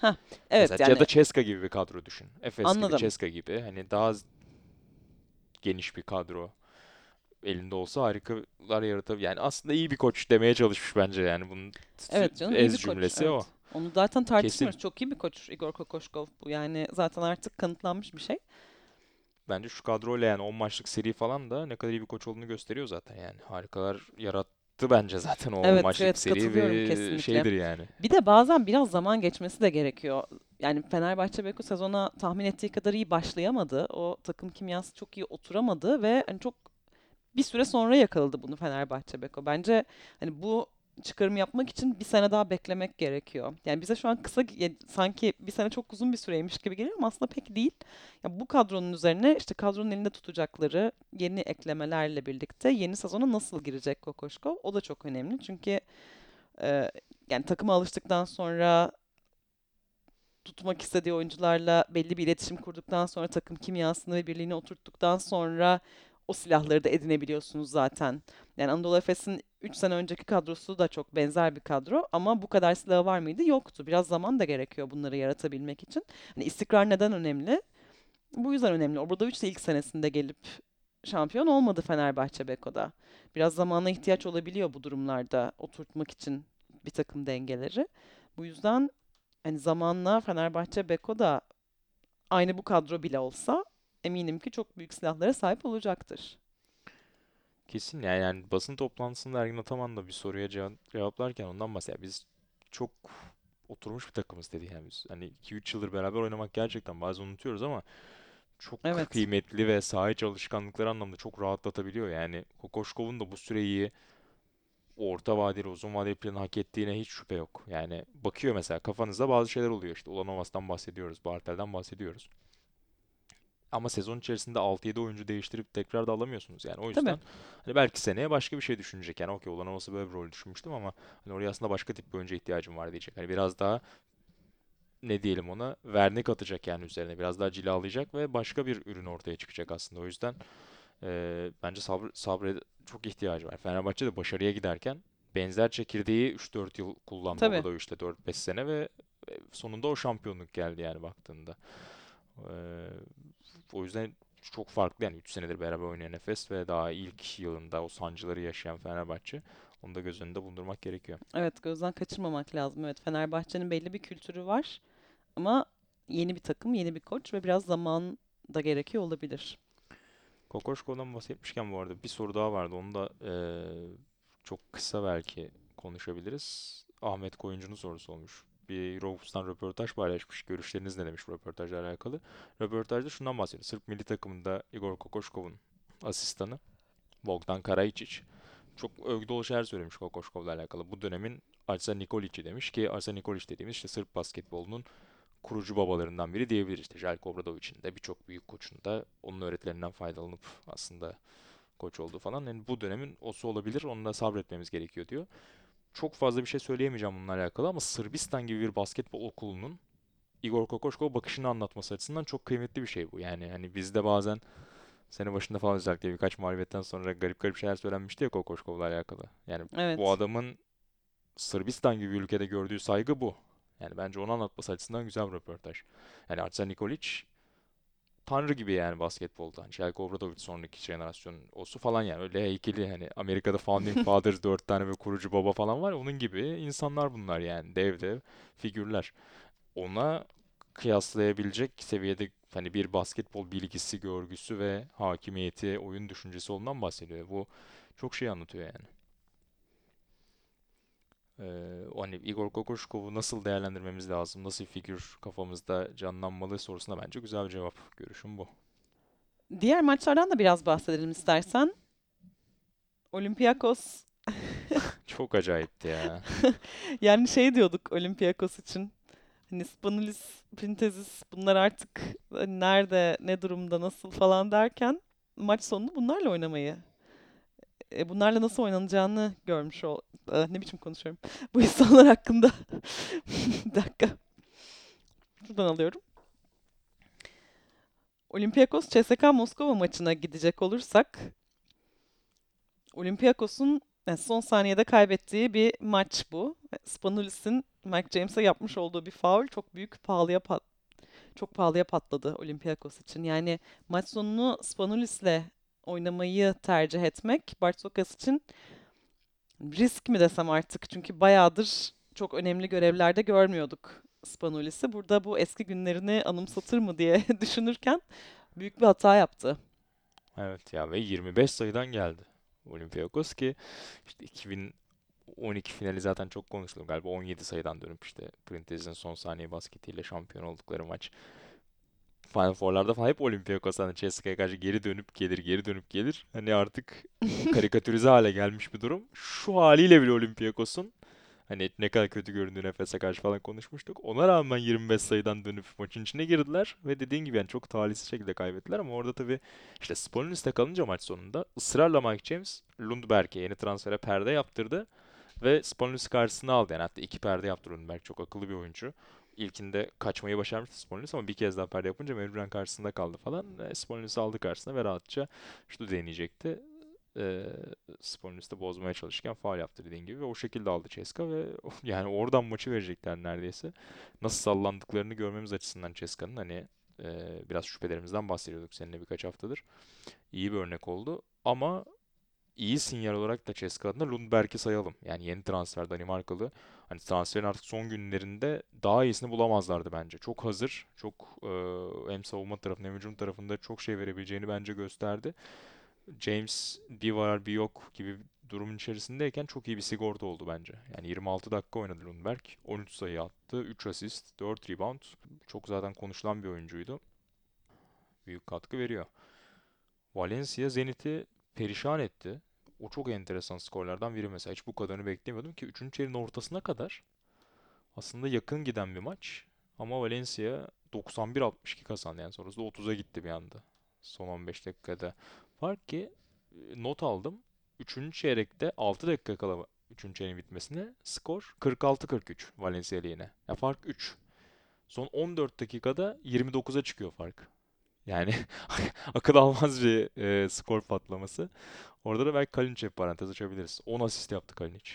A: Evet
B: mesela ya
A: yani
B: da Ceska gibi bir kadro düşün. Efes gibi,
A: Anladım.
B: Ceska gibi. Hani daha z- geniş bir kadro elinde olsa harikalar yaratabilir. Yani aslında iyi bir koç demeye çalışmış bence yani bunun
A: evet canım iyi
B: ez
A: bir koç.
B: cümlesi o.
A: Evet. Onu zaten tartışmıyoruz.
B: Kesin.
A: Çok iyi bir koç Igor Kokoşkov bu. Yani zaten artık kanıtlanmış bir şey.
B: Bence şu kadroyla yani 10 maçlık seri falan da ne kadar iyi bir koç olduğunu gösteriyor zaten yani. Harikalar yarattı bence zaten o 10
A: Evet
B: maçlık
A: evet
B: seri ve
A: kesinlikle.
B: şeydir yani.
A: Bir de bazen biraz zaman geçmesi de gerekiyor. Yani Fenerbahçe Beko sezona tahmin ettiği kadar iyi başlayamadı. O takım kimyası çok iyi oturamadı ve hani çok bir süre sonra yakaladı bunu Fenerbahçe Beko. Bence hani bu çıkarım yapmak için bir sene daha beklemek gerekiyor. Yani bize şu an kısa ya sanki bir sene çok uzun bir süreymiş gibi geliyor ama aslında pek değil. Ya bu kadronun üzerine işte kadronun elinde tutacakları yeni eklemelerle birlikte yeni sezona nasıl girecek Kokoşkov? O da çok önemli. Çünkü e, yani takıma alıştıktan sonra tutmak istediği oyuncularla belli bir iletişim kurduktan sonra takım kimyasını ve birliğini oturttuktan sonra o silahları da edinebiliyorsunuz zaten. Yani Anadolu Efes'in 3 sene önceki kadrosu da çok benzer bir kadro ama bu kadar silahı var mıydı? Yoktu. Biraz zaman da gerekiyor bunları yaratabilmek için. Hani istikrar neden önemli? Bu yüzden önemli. Obradoviç de ilk senesinde gelip şampiyon olmadı Fenerbahçe Beko'da. Biraz zamana ihtiyaç olabiliyor bu durumlarda oturtmak için bir takım dengeleri. Bu yüzden hani zamanla Fenerbahçe Beko da aynı bu kadro bile olsa eminim ki çok büyük silahlara sahip olacaktır.
B: Kesin yani, yani basın toplantısında Ergin Ataman da bir soruya cevap, cevaplarken ondan bahsediyor. Biz çok oturmuş bir takımız dedi yani biz. Hani 2-3 yıldır beraber oynamak gerçekten bazen unutuyoruz ama çok
A: Evet.
B: kıymetli ve saha içi alışkanlıkları anlamda çok rahatlatabiliyor. Yani Kokoşkov'un da bu süreyi orta vadeli, uzun vadeli planı hak ettiğine hiç şüphe yok. Yani bakıyor mesela kafanızda bazı şeyler oluyor. İşte Ulanovas'tan bahsediyoruz, Bartel'den bahsediyoruz. Ama sezon içerisinde 6-7 oyuncu değiştirip tekrar da alamıyorsunuz. Yani o
A: Tabii.
B: yüzden hani belki seneye başka bir şey düşünecek. Yani okey Ulanovas'ı böyle bir rol düşünmüştüm ama hani oraya aslında başka tip bir oyuncuya ihtiyacım var diyecek. Hani biraz daha ne diyelim ona vernik atacak yani üzerine. Biraz daha cilalayacak ve başka bir ürün ortaya çıkacak aslında. O yüzden eee, bence sabır, sabre çok ihtiyacı var. Fenerbahçe de başarıya giderken benzer çekirdeği 3-4 yıl kullandı
A: Tabii.
B: orada işte 4-5 sene ve e, sonunda o şampiyonluk geldi yani baktığında. Eee, o yüzden çok farklı yani 3 senedir beraber oynayan Efes ve daha ilk yılında o sancıları yaşayan Fenerbahçe. Onu da göz önünde bulundurmak gerekiyor.
A: Evet, gözden kaçırmamak lazım. Evet, Fenerbahçe'nin belli bir kültürü var ama yeni bir takım, yeni bir koç ve biraz zaman da gerekiyor olabilir.
B: Kokoşko'dan bahsetmişken bu arada bir soru daha vardı. Onu da eee, çok kısa belki konuşabiliriz. Ahmet Koyuncu'nun sorusu olmuş. Bir Rovus'tan röportaj paylaşmış. Görüşleriniz ne demiş bu röportajla alakalı. Röportajda şundan bahsediyor. Sırp milli takımında Igor Kokoşkov'un asistanı Bogdan Karajičić çok övgü dolu şeyler söylemiş Kokoşkov'la alakalı. Bu dönemin Arsen Nikolić'i demiş ki Arsen Nikolić dediğimiz işte Sırp basketbolunun kurucu babalarından biri diyebiliriz. İşte Željko Obradović'in de birçok büyük koçun da onun öğretilerinden faydalanıp aslında koç oldu falan. Yani bu dönemin osu olabilir. Onunla sabretmemiz gerekiyor diyor. Çok fazla bir şey söyleyemeyeceğim bununla alakalı ama Sırbistan gibi bir basketbol okulunun Igor Kokoškov bakışını anlatması açısından çok kıymetli bir şey bu. Yani hani bizde bazen sene başında falan özellikle birkaç mağlubiyetten sonra garip garip şeyler söylenmişti ya Kokoškov'la alakalı. Yani bu
A: Evet.
B: adamın Sırbistan gibi bir ülkede gördüğü saygı bu. Yani bence onu anlatması açısından güzel bir röportaj. Yani Arsen Nikolić tanrı gibi yani basketbolda. Hani Željko Obradović sonraki jenerasyonun osu falan yani öyle heykeli hani Amerika'da Founding [LAUGHS] Fathers dört tane ve kurucu baba falan var onun gibi insanlar bunlar yani dev dev figürler. Ona kıyaslayabilecek seviyede hani bir basketbol bilgisi, görgüsü ve hakimiyeti, oyun düşüncesi olduğundan bahsediyor. Bu çok şey anlatıyor yani. Ee, hani Igor Kokoşkov'u nasıl değerlendirmemiz lazım, nasıl bir figür kafamızda canlanmalı sorusuna bence güzel bir cevap. Görüşüm bu.
A: Diğer maçlardan da biraz bahsedelim istersen. Olympiakos [LAUGHS]
B: Çok acayipti ya. [LAUGHS]
A: yani şey diyorduk Olympiakos için. Hani Spanulis, Printezis bunlar artık hani nerede, ne durumda, nasıl falan derken maç sonunda bunlarla oynamayı, e, bunlarla nasıl oynanacağını görmüş ol. Ah, ne biçim konuşuyorum. [LAUGHS] Bu insanlar hakkında. [LAUGHS] Bir dakika. Şuradan alıyorum. Olympiakos CSKA Moskova maçına gidecek olursak Olympiakos'un yani son saniyede kaybettiği bir maç bu. Spanulis'in Mike James'e yapmış olduğu bir faul çok büyük pahalıya pat çok pahalıya patladı Olympiakos için. Yani maç sonunu Spanulis'le oynamayı tercih etmek Bartokas için risk mi desem artık çünkü bayağıdır çok önemli görevlerde görmüyorduk Spanulis'i. Burada bu eski günlerini anımsatır mı diye [LAUGHS] düşünürken büyük bir hata yaptı.
B: Evet ya ve 25 sayıdan geldi Olympiakos ki işte 2012 finali zaten çok konuşuldu. Galiba 17 sayıdan dönüp işte Printez'in son saniye basketiyle şampiyon oldukları maç. Final Four'larda falan hep Olympiakos hani CSKA'ya karşı geri dönüp gelir, geri dönüp gelir. Hani artık [LAUGHS] karikatürize hale gelmiş bir durum. Şu haliyle bile Olympiakos'un hani ne kadar kötü göründüğünü Efes'e karşı falan konuşmuştuk. Ona rağmen 25 sayıdan dönüp maçın içine girdiler ve dediğin gibi yani çok talihsiz şekilde kaybettiler ama orada tabii işte Spanulis'te kalınca maç sonunda ısrarla Mike James Lundberg'e yeni transfere perde yaptırdı ve Spanulis karşısına aldı. Yani hatta iki perde yaptı Lundberg. Çok akıllı bir oyuncu. İlkinde kaçmayı başarmıştı Spanulis ama bir kez daha perde yapınca mecburen karşısında kaldı falan. E, aldı karşısına ve rahatça şutu deneyecekti. E, de bozmaya çalışırken faul yaptı dediğin gibi ve o şekilde aldı Ceska ve [LAUGHS] yani oradan maçı verecekler neredeyse. Nasıl sallandıklarını görmemiz açısından Ceska'nın hani e, biraz şüphelerimizden bahsediyorduk seninle birkaç haftadır. İyi bir örnek oldu ama iyi sinyal olarak da Ceska adına Lundberg'i sayalım. Yani yeni transfer Danimarkalı. Hani transferin artık son günlerinde daha iyisini bulamazlardı bence. Çok hazır, çok e, hem savunma tarafında hem hücum tarafında çok şey verebileceğini bence gösterdi. James bir var bir yok gibi durumun içerisindeyken çok iyi bir sigorta oldu bence. Yani 26 dakika oynadı Lundberg. 13 sayı attı, 3 asist, 4 rebound. Çok zaten konuşulan bir oyuncuydu. Büyük katkı veriyor. Valencia Zenit'i perişan etti. O çok enteresan skorlardan biri mesela. Hiç bu kadarını beklemiyordum ki 3. çeyreğin ortasına kadar aslında yakın giden bir maç. Ama Valencia 91-62 kazandı. Yani sonrasında 30'a gitti bir anda. Son 15 dakikada. Fark ki e, not aldım. 3. çeyrekte 6 dakika kala 3. çeyreğin bitmesine skor 46-43 Valencia lehine. Ya fark 3. Son 14 dakikada 29'a çıkıyor fark. Yani [LAUGHS] akıl almaz bir e, skor patlaması. Orada da belki Kalinic'e bir parantez açabiliriz. 10 asist yaptı Kalinic.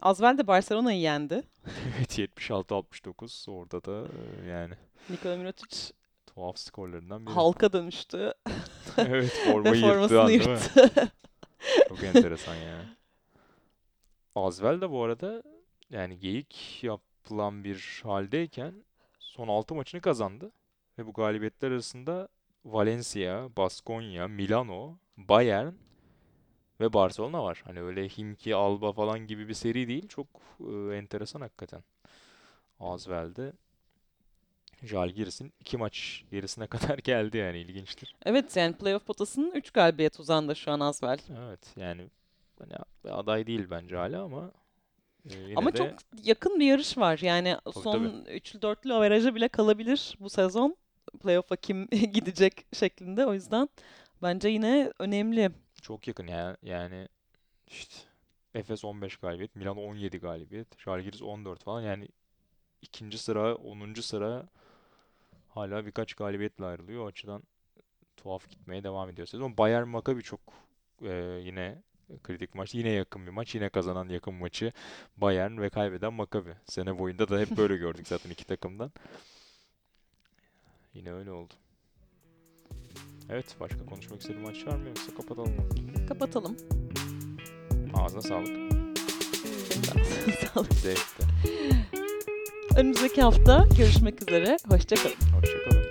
A: Asvel de Barcelona'yı yendi. [LAUGHS]
B: Evet 76-69 orada da e, yani
A: Nikola Mirotic
B: tuhaf skorlarından biri.
A: halka dönüştü [LAUGHS]
B: Evet
A: ve
B: formayı an değil mi?
A: yırttı.
B: Çok enteresan yani. Asvel de bu arada yani geyik yapılan bir haldeyken son 6 maçını kazandı. Ve bu galibiyetler arasında Valencia, Baskonya, Milano, Bayern ve Barcelona var. Hani öyle Himki, Alba falan gibi bir seri değil. Çok e, enteresan hakikaten. Asvel'de Žalgiris'in iki maç gerisine [LAUGHS] kadar geldi yani ilginçtir.
A: Evet yani playoff potasının 3 galibiyet uzandı şu an Asvel.
B: Evet yani hani aday değil bence hala ama e, yine
A: Ama
B: de
A: çok yakın bir yarış var. Yani
B: tabii
A: son
B: tabii.
A: üçlü dörtlü averaja bile kalabilir bu sezon. Playoff'a kim [LAUGHS] gidecek şeklinde. O yüzden bence yine önemli.
B: Çok yakın yani, yani işte Efes 15 galibiyet, Milan 17 galibiyet, Žalgiris 14 falan yani ikinci sıra, 10. sıra hala birkaç galibiyetle ayrılıyor. O açıdan tuhaf gitmeye devam ediyor sezon. Bayern Maccabi çok e, yine kritik maç. Yine yakın bir maç. Yine kazanan yakın maçı Bayern ve kaybeden Maccabi. Sene boyunda da hep böyle gördük zaten iki takımdan. Yine öyle oldu. Evet, başka konuşmak istediğin maç var mı yoksa kapatalım mı?
A: Kapatalım.
B: Ağzına sağlık.
A: Sağ olun.
B: Zevkti.
A: Önümüzdeki hafta görüşmek üzere. Hoşçakalın.
B: Hoşçakalın.